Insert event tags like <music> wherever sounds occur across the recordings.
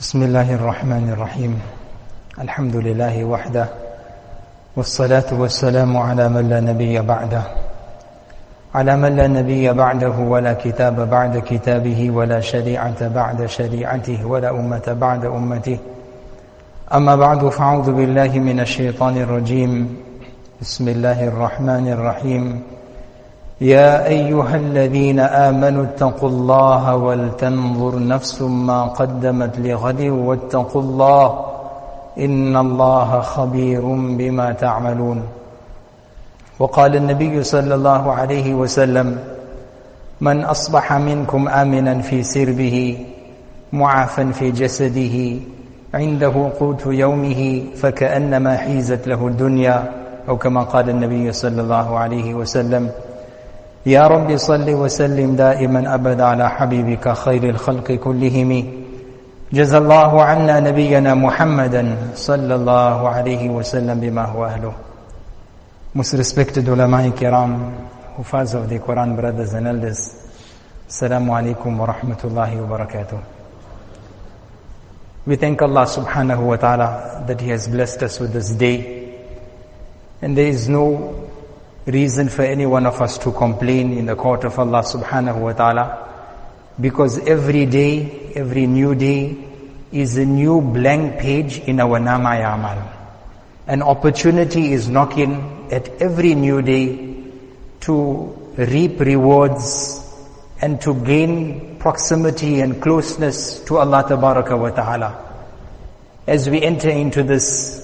بسم الله الرحمن الرحيم. الحمد لله وحده والصلاة والسلام على من لا نبي بعده. على من لا نبي بعده ولا كتاب بعد كتابه ولا شريعة بعد شريعته ولا أمة بعد أمته. أما بعد فأعوذ بالله من الشيطان الرجيم. بسم الله الرحمن الرحيم. يا أيها الذين آمنوا اتقوا الله ولتنظر نفس ما قدمت لغد واتقوا الله إن الله خبير بما تعملون. وقال النبي صلى الله عليه وسلم من أصبح منكم آمنا في سربه معافا في جسده عنده قوت يومه فكأنما حيزت له الدنيا. أو كما قال النبي صلى الله عليه وسلم يا رب صل وسلم دائما أبدا على حبيبك خير الخلق كلهم جزى الله عنا نبينا محمدا صلى الله عليه وسلم بما هو أهله Most respected ulama kiram, Hufaz of the Quran brothers and elders, Assalamu alaikum wa rahmatullahi wa barakatuh. We thank Allah subhanahu wa ta'ala that He has blessed us with this day. And there is no reason for any one of us to complain in the court of Allah subhanahu wa ta'ala. Because every day, every new day is a new blank page in our nama yamal. An opportunity is knocking at every new day to reap rewards and to gain proximity and closeness to Allah Tabaraka wa Ta'ala. As we enter into this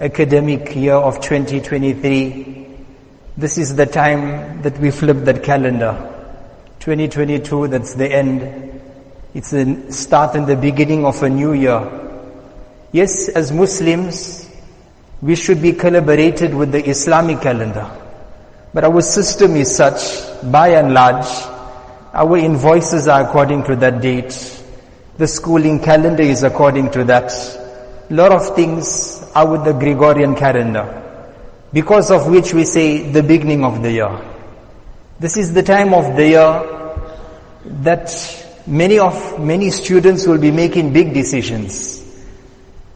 academic year of 2023, this is the time that we flip that calendar. 2022, that's the end. It's the start and the beginning of a new year. Yes, as Muslims, we should be collaborated with the Islamic calendar. But our system is such, by and large, our invoices are according to that date. The schooling calendar is according to that. A lot of things are with the Gregorian calendar. Because of which we say the beginning of the year. This is the time of the year that many of, many students will be making big decisions.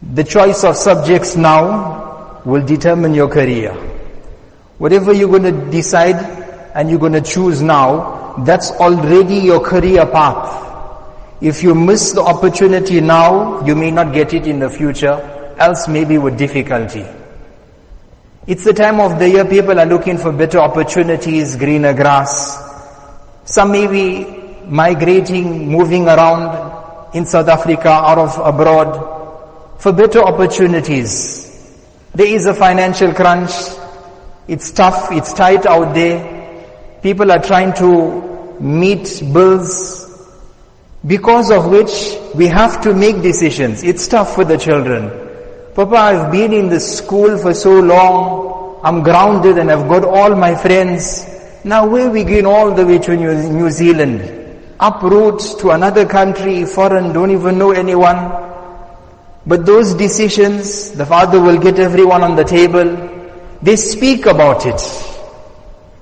The choice of subjects now will determine your career. Whatever you're going to decide and you're going to choose now, that's already your career path. If you miss the opportunity now, you may not get it in the future, else maybe with difficulty. It's the time of the year people are looking for better opportunities, greener grass. Some may be migrating, moving around in South Africa, out of abroad, for better opportunities. There is a financial crunch. It's tough, it's tight out there. People are trying to meet bills, because of which we have to make decisions. It's tough for the children. Papa, I've been in the school for so long. I'm grounded and I've got all my friends. Now where we going all the way to New, New Zealand? Uproot to another country, foreign, don't even know anyone. But those decisions, the father will get everyone on the table. They speak about it.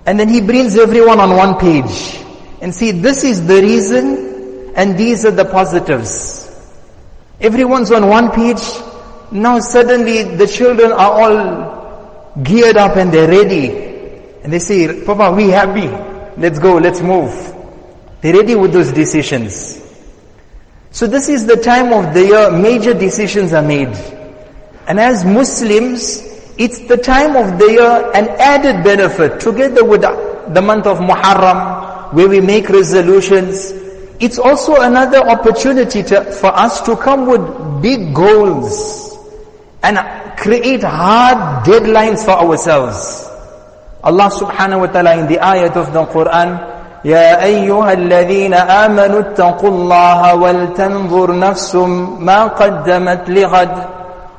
And then he brings everyone on one page. And see, this is the reason and these are the positives. Everyone's on one page. Now suddenly the children are all geared up and they're ready. And they say, Papa, we happy. Let's go, let's move. They're ready with those decisions. So this is the time of the year major decisions are made. And as Muslims, it's the time of the year an added benefit together with the month of Muharram where we make resolutions. It's also another opportunity to, for us to come with big goals and create hard deadlines for ourselves. Allah subhanahu wa ta'ala in the ayat of the Quran يا أيها الذين آمنوا اتقوا الله ولتنظر نفس ما قدمت لغد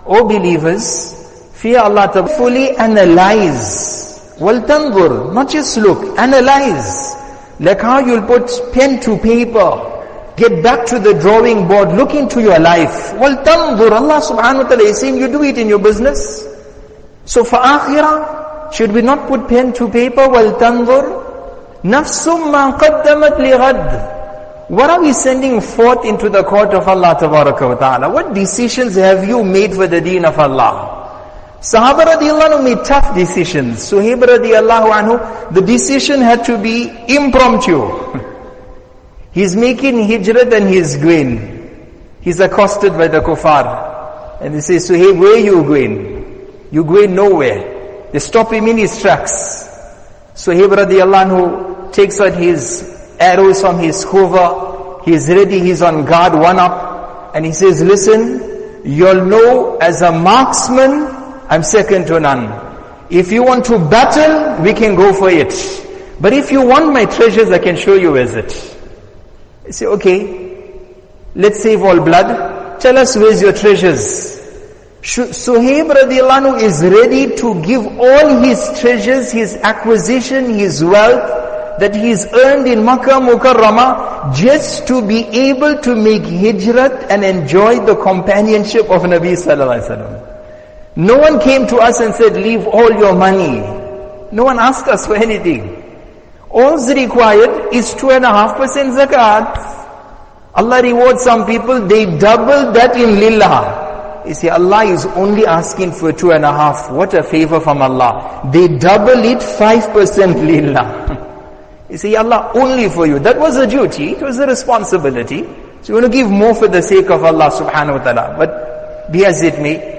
O believers, fear Allah to fully analyze. ولتنظر, not just look, analyze. Like how you'll put pen to paper, Get back to the drawing board. Look into your life. Well, tanzur. Allah subhanahu wa ta'ala is saying you do it in your business. So for akhirah, should we not put pen to paper? Well, tanzur. Nafsum ma qaddamat lighad. What are we sending forth into the court of Allah ta'ala? What decisions have you made for the deen of Allah? Sahaba radiallahu anhu made tough decisions. Suhaib radiallahu anhu, the decision had to be impromptu. <laughs> He's making hijrat and he's going. He's accosted by the kuffar. And they say, Suhaib, where are you going? You going nowhere. They stop him in his tracks. So Suhaib radiallahu anhu takes out his arrows from his quiver. He's ready, he's on guard, one up. And he says, listen, you'll know as a marksman, I'm second to none. If you want to battle, we can go for it. But if you want my treasures, I can show you where's it. You say, okay, let's save all blood. Tell us where's your treasures. Suhaib radiallahu Anhu, is ready to give all his treasures, his acquisition, his wealth that he's earned in Makkah Mukarramah just to be able to make hijrat and enjoy the companionship of Nabi sallallahu alaihi wasallam. No one came to us and said, leave all your money. No one asked us for anything. All required is two and a half percent zakat. Allah rewards some people, they double that in lillah. You see, Allah is only asking for two and a half. What a favor from Allah. They double it five percent lillah. <laughs> you see, Allah only for you. That was a duty, it was a responsibility. So you want to give more for the sake of Allah subhanahu wa ta'ala. But be as it may,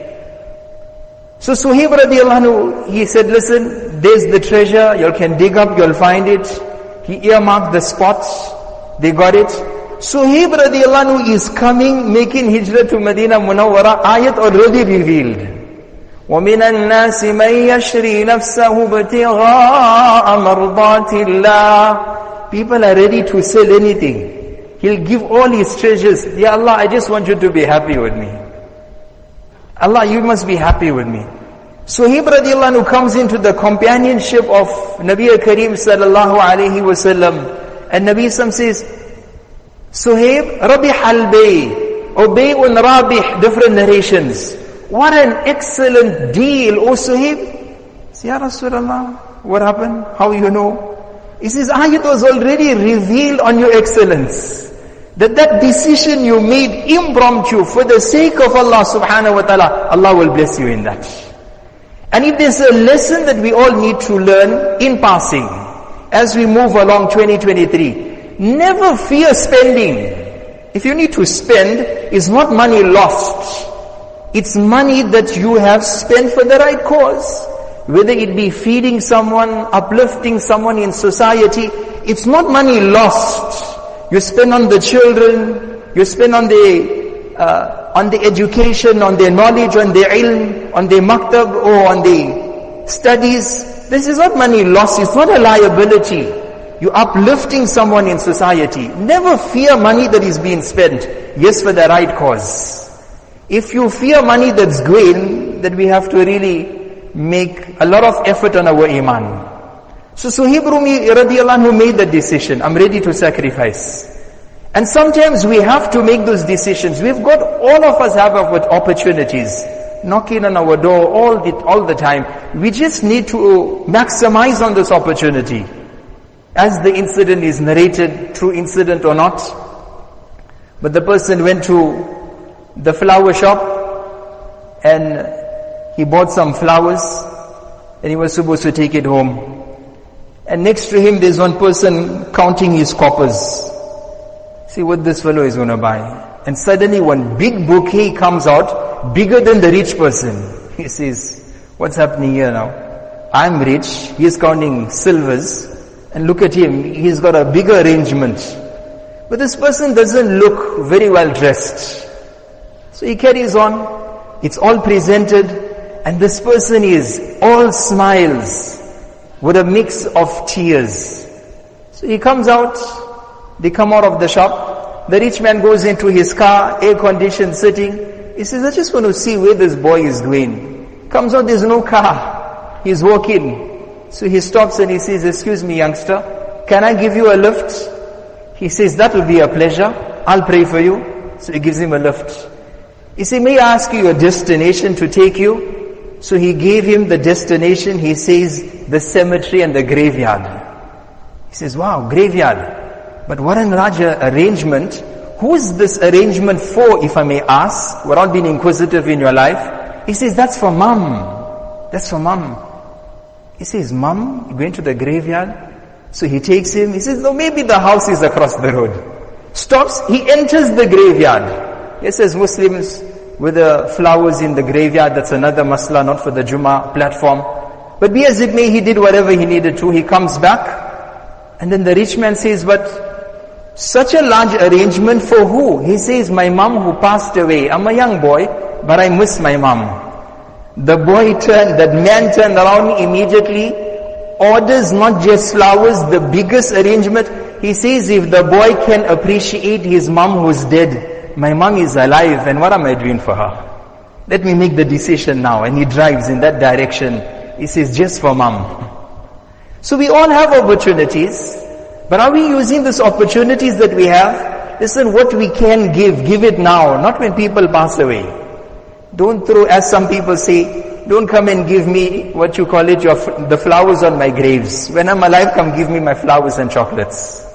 so Suhaib radiallahu he said, listen, there's the treasure, you can dig up, you'll find it. He earmarked the spots, they got it. Suhaib radiallahu anhu is coming, making hijrah to Medina Munawwara, ayat already revealed. ومن الناس من يشري نفسه ابتغاء مرضات الله People are ready to sell anything. He'll give all his treasures. Ya Allah, I just want you to be happy with me. Allah, you must be happy with me. Suhaib radiallahu anhu comes into the companionship of Nabi Kareem sallallahu alayhi wasallam. And Nabi Sam says, Suhaib, Rabih al-Bay, Obey un Rabih, different narrations. What an excellent deal, O Suhaib. Ya Rasulullah, what happened? How you know? He says, ayat was already revealed on your excellence that that decision you made impromptu for the sake of Allah subhanahu wa ta'ala, Allah will bless you in that. And if there's a lesson that we all need to learn in passing, as we move along 2023, never fear spending. If you need to spend, it's not money lost. It's money that you have spent for the right cause. Whether it be feeding someone, uplifting someone in society, it's not money lost. You spend on the children, you spend on the, uh, on the education, on their knowledge, on their ilm, on their maktab, or on the studies. This is not money lost, it's not a liability. You're uplifting someone in society. Never fear money that is being spent. Yes, for the right cause. If you fear money that's going, that we have to really make a lot of effort on our iman. So Suhaib Rumi radiallahu made the decision, I'm ready to sacrifice. And sometimes we have to make those decisions. We've got, all of us have opportunities knocking on our door all the, all the time. We just need to maximize on this opportunity. As the incident is narrated, true incident or not. But the person went to the flower shop and he bought some flowers and he was supposed to take it home. And next to him there's one person counting his coppers. See what this fellow is going to buy. And suddenly one big bouquet comes out, bigger than the rich person. <laughs> He says, what's happening here now? I'm rich, he's counting silvers, and look at him, he's got a bigger arrangement. But this person doesn't look very well dressed. So he carries on, it's all presented, and this person is all smiles with a mix of tears. So he comes out, they come out of the shop, the rich man goes into his car, air conditioned sitting. He says, I just want to see where this boy is going. Comes out, there's no car. He's walking. So he stops and he says, excuse me youngster, can I give you a lift? He says, that will be a pleasure. I'll pray for you. So he gives him a lift. He says, may I ask you your destination to take you? So he gave him the destination, he says, the cemetery and the graveyard. He says, wow, graveyard. But what an larger arrangement. Who is this arrangement for, if I may ask, without being inquisitive in your life? He says, that's for mom. That's for mom. He says, mom, going to the graveyard? So he takes him, he says, no, maybe the house is across the road. Stops, he enters the graveyard. He says, Muslims, with the flowers in the graveyard, that's another masla, not for the Jummah platform. But be as it may, he did whatever he needed to. He comes back, and then the rich man says, but such a large arrangement for who? He says, my mom who passed away. I'm a young boy, but I miss my mom. The boy turned, that man turned around immediately, orders not just flowers, the biggest arrangement. He says, if the boy can appreciate his mom who's dead, my mom is alive, and what am I doing for her? Let me make the decision now. And he drives in that direction. He says, just for mom. So we all have opportunities. But are we using these opportunities that we have? Listen, what we can give, give it now, not when people pass away. Don't throw, as some people say, don't come and give me what you call it, your, the flowers on my graves. When I'm alive, come give me my flowers and chocolates.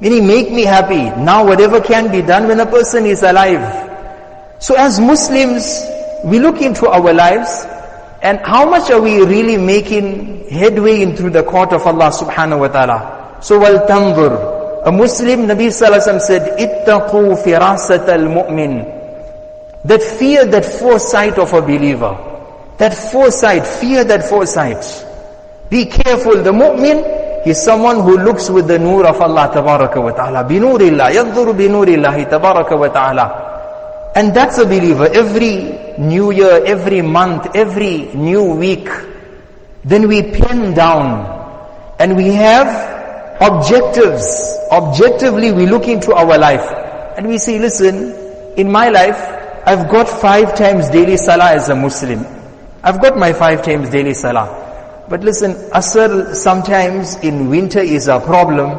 Meaning make me happy. Now whatever can be done when a person is alive. So as Muslims, we look into our lives and how much are we really making headway into the court of Allah subhanahu wa ta'ala? So wal tanzur. A Muslim, Nabi Sallallahu said, ittaqu firasat al-mu'min. That fear, that foresight of a believer. That foresight, fear that foresight. Be careful. The mu'min is someone who looks with the nur of Allah tabaraka wa ta'ala. Binurillah. Yadhuru binurillahi tabaraka wa ta'ala. And that's a believer. Every new year, every month, every new week, then we pin down and we have objectives. Objectively, we look into our life and we say, listen, in my life, I've got five times daily salah as a Muslim. I've got my five times daily salah. But listen, asr sometimes in winter is a problem.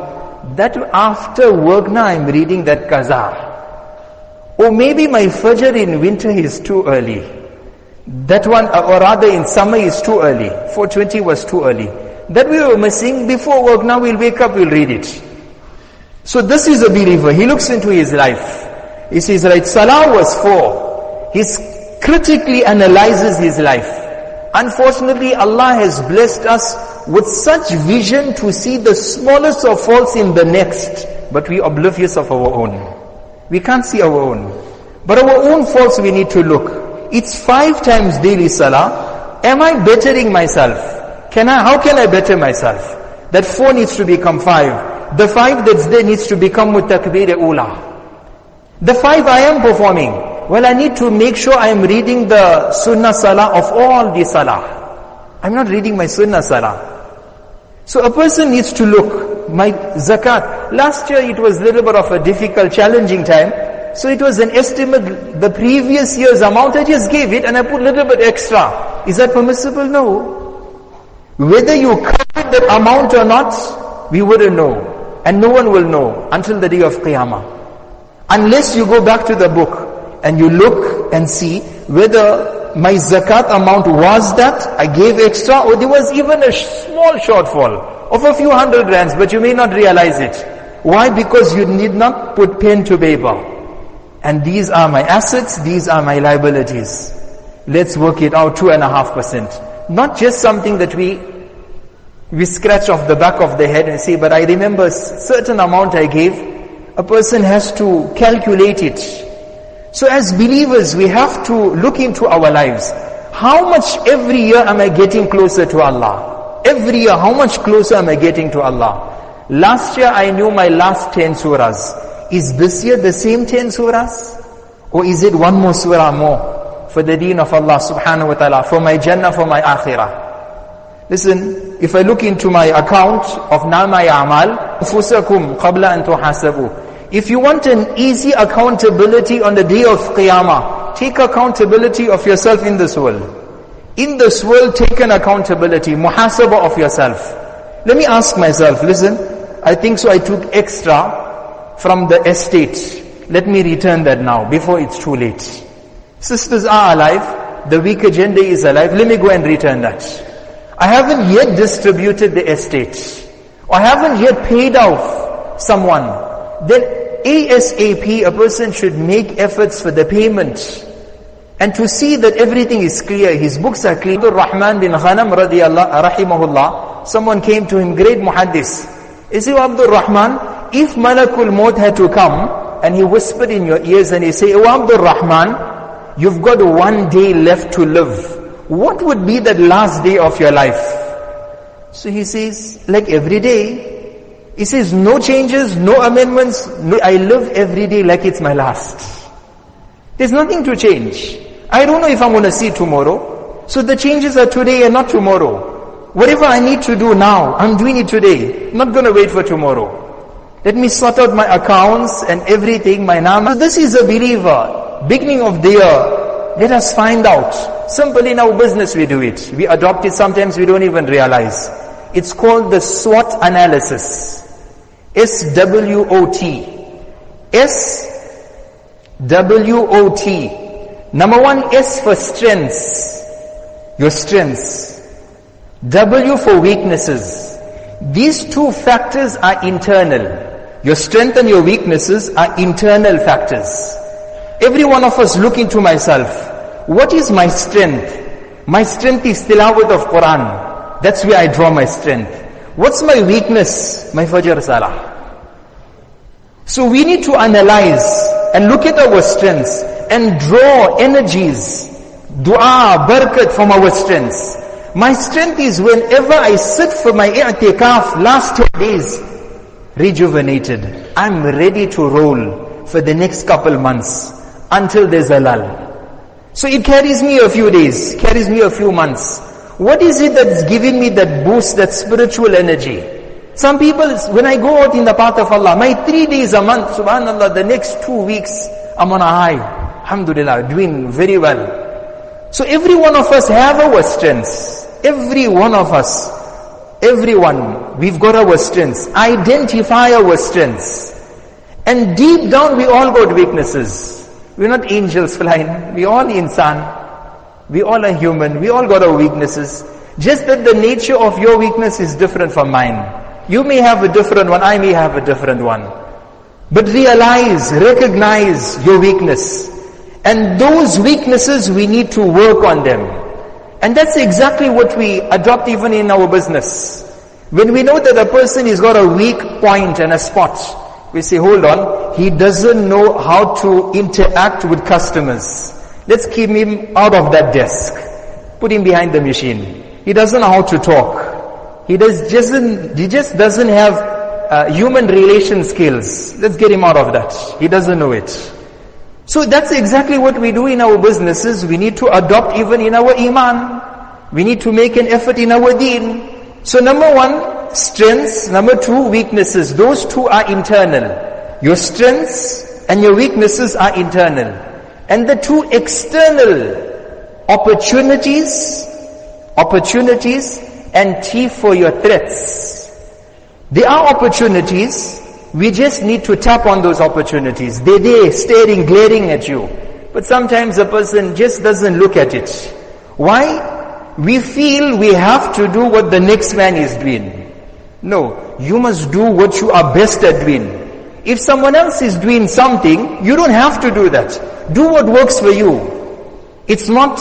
That after work now I'm reading that qaza. Or maybe my fajr in winter is too early. That one, or rather in summer is too early. 420 was too early that we were missing before work. Now we'll wake up, we'll read it. So this is a believer. He looks into his life. He says, right, Salah was four. He critically analyzes his life. Unfortunately, Allah has blessed us with such vision to see the smallest of faults in the next, but we oblivious of our own. We can't see our own. But our own faults we need to look. It's five times daily salah. Am I bettering myself? Can I, how can I better myself? That four needs to become five. The five that's there needs to become with takbir ula. The five I am performing. Well, I need to make sure I am reading the sunnah salah of all the salah. I'm not reading my sunnah salah. So a person needs to look, my zakat. Last year it was a little bit of a difficult, challenging time. So it was an estimate, the previous year's amount, I just gave it and I put a little bit extra. Is that permissible? No. Whether you covered that amount or not, we wouldn't know. And no one will know until the day of Qiyamah. Unless you go back to the book and you look and see whether my zakat amount was that, I gave extra, or there was even a small shortfall of a few hundred rands, but you may not realize it. Why? Because you need not put pen to paper. And these are my assets, these are my liabilities. Let's work it out, two and a half percent. Not just something that we we scratch off the back of the head and say, but I remember certain amount I gave. A person has to calculate it. So as believers, we have to look into our lives. How much every year am I getting closer to Allah? Every year, how much closer am I getting to Allah? Last year I knew my last 10 surahs. Is this year the same 10 surahs? Or is it one more surah more? for the deen of Allah subhanahu wa ta'ala, for my Jannah, for my Akhirah. Listen, if I look into my account of Nama Amal, أنفسكم قبل أن تحاسبوا. If you want an easy accountability on the day of Qiyamah, take accountability of yourself in this world. In this world, take an accountability, muhasabah of yourself. Let me ask myself, listen, I think so I took extra from the estate. Let me return that now, before it's too late. Sisters are alive. The weak agenda is alive. Let me go and return that. I haven't yet distributed the estate. I haven't yet paid off someone. then ASAP a person should make efforts for the payment and to see that everything is clear, his books are clear. Rahman bin Ghanam rahimahullah, someone came to him, great muhaddis. He said, Abdul Rahman, if Malakul Maut had to come and he whispered in your ears and he say, Oh Abdul Rahman, you've got one day left to live. What would be that last day of your life? So he says, like every day. He says, no changes, no amendments. I live every day like it's my last. There's nothing to change. I don't know if I'm going to see tomorrow. So the changes are today and not tomorrow. Whatever I need to do now, I'm doing it today. I'm not going to wait for tomorrow. Let me sort out my accounts and everything, my name. This is a believer. Beginning of the year, let us find out. Simple in our business we do it. We adopt it, sometimes we don't even realize. It's called the SWOT analysis. S-W-O-T. S-W-O-T. Number one, S for strengths. Your strengths. W for weaknesses. These two factors are internal. Your strength and your weaknesses are internal factors. Every one of us look into myself. What is my strength? My strength is tilawat of Quran. That's where I draw my strength. What's my weakness? My Fajr Salah. So we need to analyze and look at our strengths and draw energies, dua, barakat from our strengths. My strength is whenever I sit for my i'tikaf last 10 days, rejuvenated. I'm ready to roll for the next couple months until there's lull. So it carries me a few days, carries me a few months. What is it that's giving me that boost, that spiritual energy? Some people, when I go out in the path of Allah, my three days a month, subhanAllah, the next two weeks, I'm on a high. Alhamdulillah, doing very well. So every one of us have our strengths. Every one of us, everyone, we've got our strengths. Identify our strengths. And deep down we all got weaknesses. We're not angels flying. We all insan. We all are human. We all got our weaknesses. Just that the nature of your weakness is different from mine. You may have a different one, I may have a different one. But realize, recognize your weakness. And those weaknesses, we need to work on them. And that's exactly what we adopt even in our business. When we know that a person has got a weak point and a spot, we say, hold on, he doesn't know how to interact with customers. Let's keep him out of that desk. Put him behind the machine. He doesn't know how to talk. He does doesn't, he just doesn't have uh, human relation skills. Let's get him out of that. He doesn't know it. So that's exactly what we do in our businesses. We need to adopt even in our iman. We need to make an effort in our deen. So number one, strengths. Number two, weaknesses. Those two are internal. Your strengths and your weaknesses are internal. And the two external opportunities, opportunities and teeth for your threats. There are opportunities, we just need to tap on those opportunities. They're there, staring, glaring at you. But sometimes a person just doesn't look at it. Why? We feel we have to do what the next man is doing. No, you must do what you are best at doing. If someone else is doing something, you don't have to do that. Do what works for you. It's not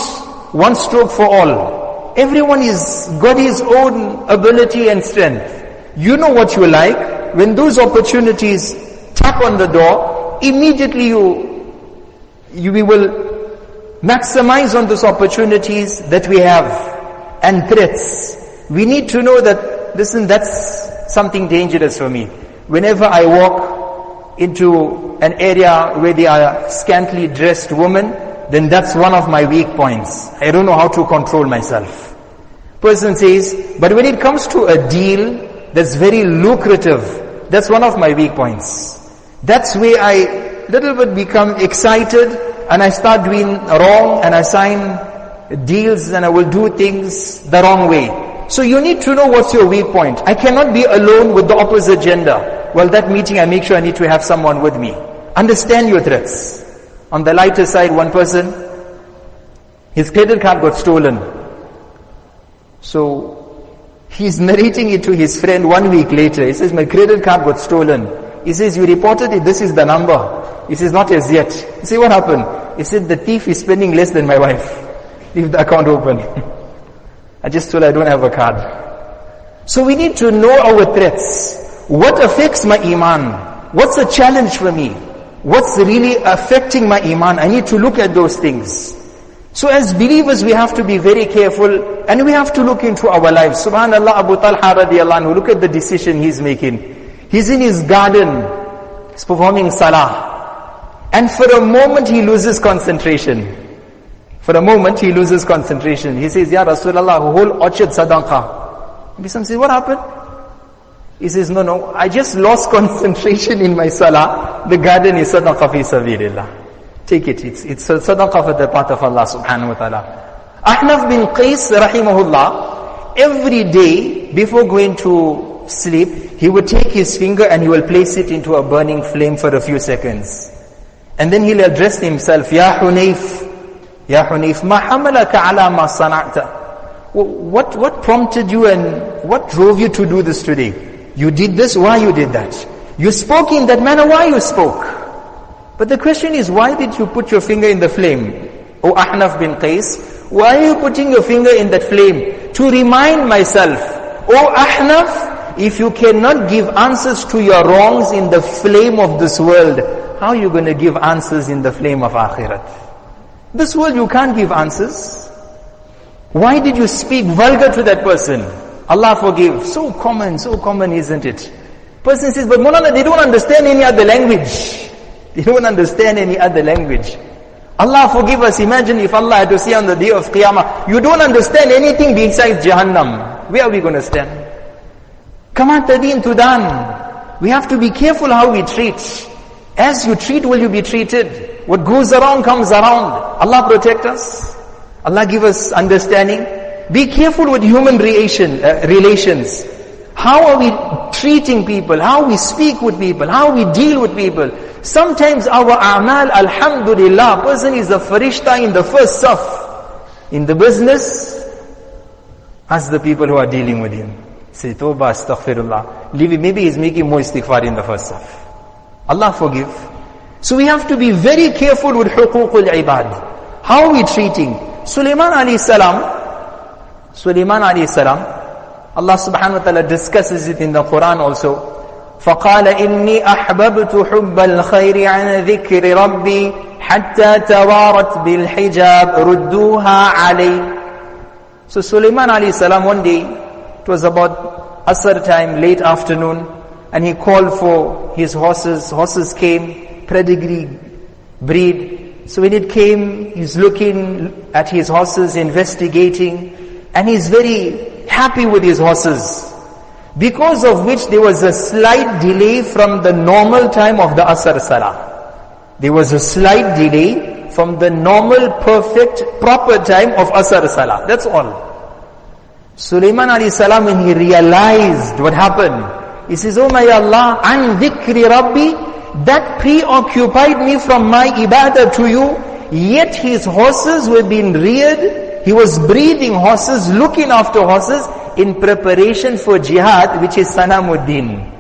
one stroke for all. Everyone is got his own ability and strength. You know what you like. When those opportunities tap on the door, immediately you, you we will maximize on those opportunities that we have and threats. We need to know that, listen, that's something dangerous for me. Whenever I walk into an area where there are scantily dressed women, then that's one of my weak points. I don't know how to control myself. Person says, but when it comes to a deal that's very lucrative, that's one of my weak points. That's where I little bit become excited and I start doing wrong and I sign deals and I will do things the wrong way. So you need to know what's your weak point. I cannot be alone with the opposite gender well that meeting I make sure I need to have someone with me. Understand your threats. On the lighter side, one person, his credit card got stolen. So, he's <laughs> narrating it to his friend one week later. He says, my credit card got stolen. He says, you reported it, this is the number. He says, not as yet. See what happened? He said, the thief is spending less than my wife. <laughs> Leave the account open. <laughs> I just told I don't have a card. So we need to know our threats. What affects my iman? What's the challenge for me? What's really affecting my iman? I need to look at those things. So as believers, we have to be very careful and we have to look into our lives. Subhanallah, Abu Talha radiallahu anhu, look at the decision he's making. He's in his garden, he's performing salah. And for a moment he loses concentration. For a moment he loses concentration. He says, Ya Rasulullah, whole orchard sadaqah. Maybe some say, what happened? He says, no, no, I just <laughs> lost concentration in my salah. The garden is sadaqah fi sabilillah. Take it. It's, it's sadaqah for the path of Allah subhanahu wa ta'ala. Ahnaf bin Qais rahimahullah, every day before going to sleep, he would take his finger and he will place it into a burning flame for a few seconds. And then he'll address himself, Ya Hunayf, Ya Hunayf, ma hamalaka ala ma sana'ta. What, what prompted you and what drove you to do this today? You did this, why you did that? You spoke in that manner, why you spoke? But the question is, why did you put your finger in the flame? O Ahnaf bin Qais, why are you putting your finger in that flame? To remind myself, O Ahnaf, if you cannot give answers to your wrongs in the flame of this world, how are you going to give answers in the flame of Akhirat? This world you can't give answers. Why did you speak vulgar to that person? Allah forgive. So common, so common, isn't it? Person says, but Mulana, they don't understand any other language. <laughs> They don't understand any other language. Allah forgive us. Imagine if Allah had to say on the day of Qiyamah, you don't understand anything besides Jahannam. Where are we going to stand? Kama tadin tudan. We have to be careful how we treat. As you treat, will you be treated? What goes around comes around. Allah protect us. Allah give us understanding. Be careful with human relation, uh, relations. How are we treating people? How we speak with people? How we deal with people? Sometimes our a'mal, alhamdulillah, person is a farishta in the first saf. In the business, ask the people who are dealing with him. Say, Tawbah, astaghfirullah. Maybe he's making more istighfar in the first saf. Allah forgive. So we have to be very careful with huququl ibad. How are we treating? Sulaiman alayhi salam, Sulaiman alayhi salam, Allah subhanahu wa ta'ala discusses it in the Quran also. فقال إني أحببت حب الخير عن ذكر ربي حتى توارت بالحجاب ردوها علي So Sulaiman alayhi salam one day, it was about Asr time, late afternoon, and he called for his horses. Horses came, pedigree, breed. So when it came, he's looking at his horses, investigating, and he's very happy with his horses because of which there was a slight delay from the normal time of the Asr Salah. There was a slight delay from the normal, perfect, proper time of Asr Salah. That's all. Sulaiman alayhi salam, when he realized what happened, he says, Oh my Allah, an dhikri rabbi, that preoccupied me from my ibadah to you, yet his horses were being reared, he was breeding horses, looking after horses, in preparation for jihad, which is Sanamuddin,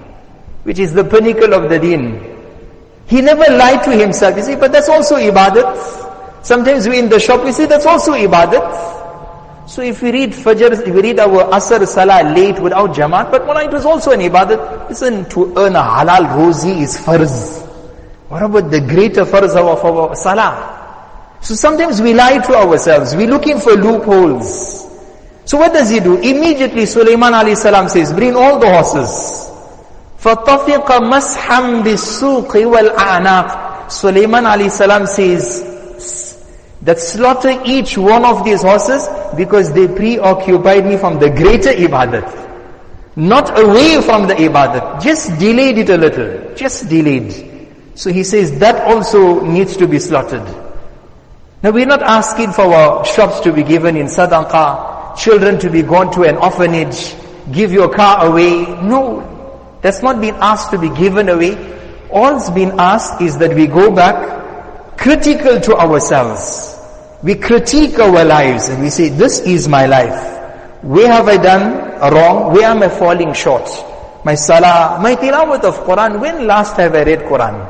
which is the pinnacle of the deen. He never lied to himself. You see, but that's also ibadat. Sometimes we in the shop, we see that's also ibadat. So if we read Fajr, if we read our Asr Salah late without Jamaat, but Mullah, it was also an ibadat. Listen, to earn a halal rozi is farz. What about the greater farz of our Salah? So sometimes we lie to ourselves. We're looking for loopholes. So what does he do? Immediately Sulaiman alayhi salam says, bring all the horses. فَطَفِقَ مَسْحًا بِالسُّوقِ وَالْأَعْنَاقِ Sulaiman alayhi salam says, that slaughter each one of these horses because they preoccupied me from the greater ibadat. Not away from the ibadat. Just delayed it a little. Just delayed. So he says that also needs to be slaughtered. Now we're not asking for our shops to be given in sadaqah children to be gone to an orphanage, give your car away. No, that's not been asked to be given away. All's been asked is that we go back critical to ourselves. We critique our lives and we say, this is my life. Where have I done wrong? Where am I falling short? my salah, my tilawat of Quran. When last have I read Quran?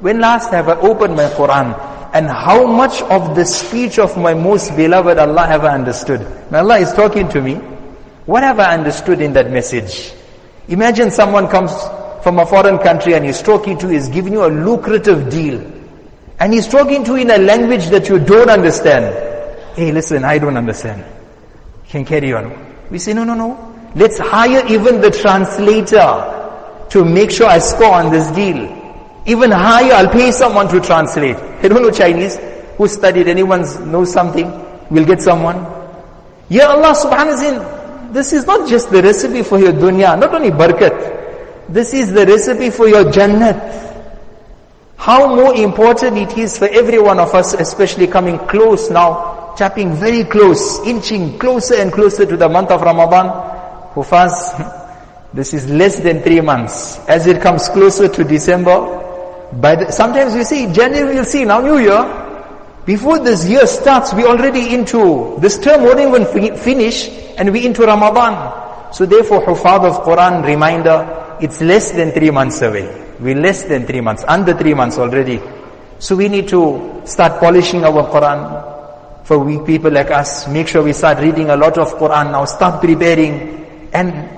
When last have I opened my Quran? And how much of the speech of my most beloved Allah have I understood? When Allah is talking to me, what have I understood in that message? Imagine someone comes from a foreign country and he's talking to you, he's giving you a lucrative deal. And he's talking to you in a language that you don't understand. Hey, listen, I don't understand. You can carry on. We say, no, no, no. Let's hire even the translator to make sure I score on this deal. Even hire, I'll pay someone to translate. I don't know Chinese. Who studied? Anyone knows something? We'll get someone. Yeah, Allah subhanahu wa ta'ala, this is not just the recipe for your dunya, not only barakat. This is the recipe for your jannat. How more important it is for every one of us, especially coming close now, tapping very close, inching closer and closer to the month of Ramadan. Hufaz, <laughs> this is less than three months. As it comes closer to December, by the, sometimes you see, January you'll see, now New Year, before this year starts, we're already into, this term won't even finish, and we're into Ramadan. So therefore, Hufad of Quran reminder, it's less than three months away. We're less than three months, under three months already. So we need to start polishing our Quran. For weak people like us, make sure we start reading a lot of Quran now, start preparing and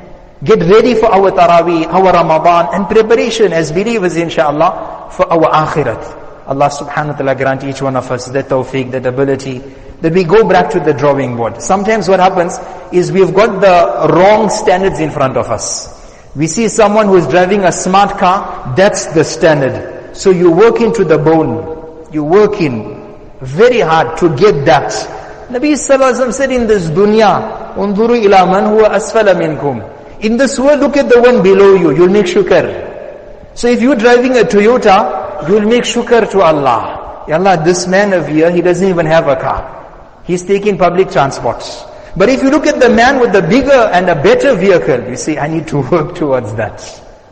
get ready for our Taraweeh, our Ramadan and preparation as believers inshallah for our Akhirat. Allah subhanahu wa ta'ala grant each one of us that tawfiq, that ability, that we go back to the drawing board. Sometimes what happens is we've got the wrong standards in front of us. We see someone who is driving a smart car, that's the standard. So you work into the bone. You work in very hard to get that. Nabi Sallallahu said in this dunya, unzuru ila man huwa asfala minkum. In this world, look at the one below you. You'll make shukr. So if you're driving a Toyota, you'll make shukr to Allah. Ya Allah, this man of here, he doesn't even have a car. He's taking public transport. But if you look at the man with the bigger and a better vehicle, you see, I need to <laughs> work towards that.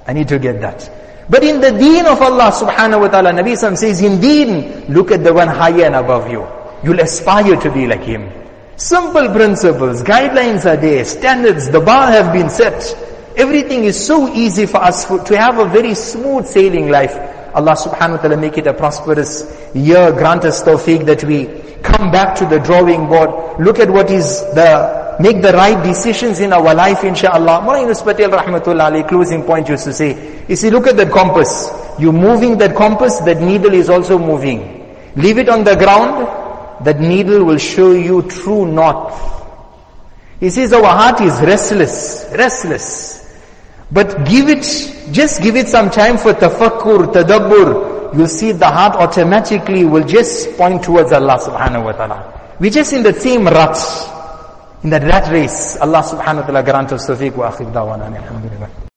I need to get that. But in the deen of Allah subhanahu wa ta'ala, Nabi Sam says, in deen, look at the one higher and above you. You'll aspire to be like him. Simple principles, guidelines are there, standards, the bar have been set. Everything is so easy for us to have a very smooth sailing life. Allah subhanahu wa ta'ala make it a prosperous year. Grant us tawfiq that we come back to the drawing board. Look at what is the, make the right decisions in our life inshallah. Mullah Yunus Patel rahmatullah alayhi, closing point used to say, you see, look at that compass. You're moving that compass, that needle is also moving. Leave it on the ground, that needle will show you true north. He says our heart is restless, restless. But give it, just give it some time for tafakkur, tadabbur. You'll see the heart automatically will just point towards Allah subhanahu wa ta'ala. We're just in the same rut, in that rat race. Allah subhanahu wa ta'ala grant us tawfiq wa akhir dawana. Alhamdulillah.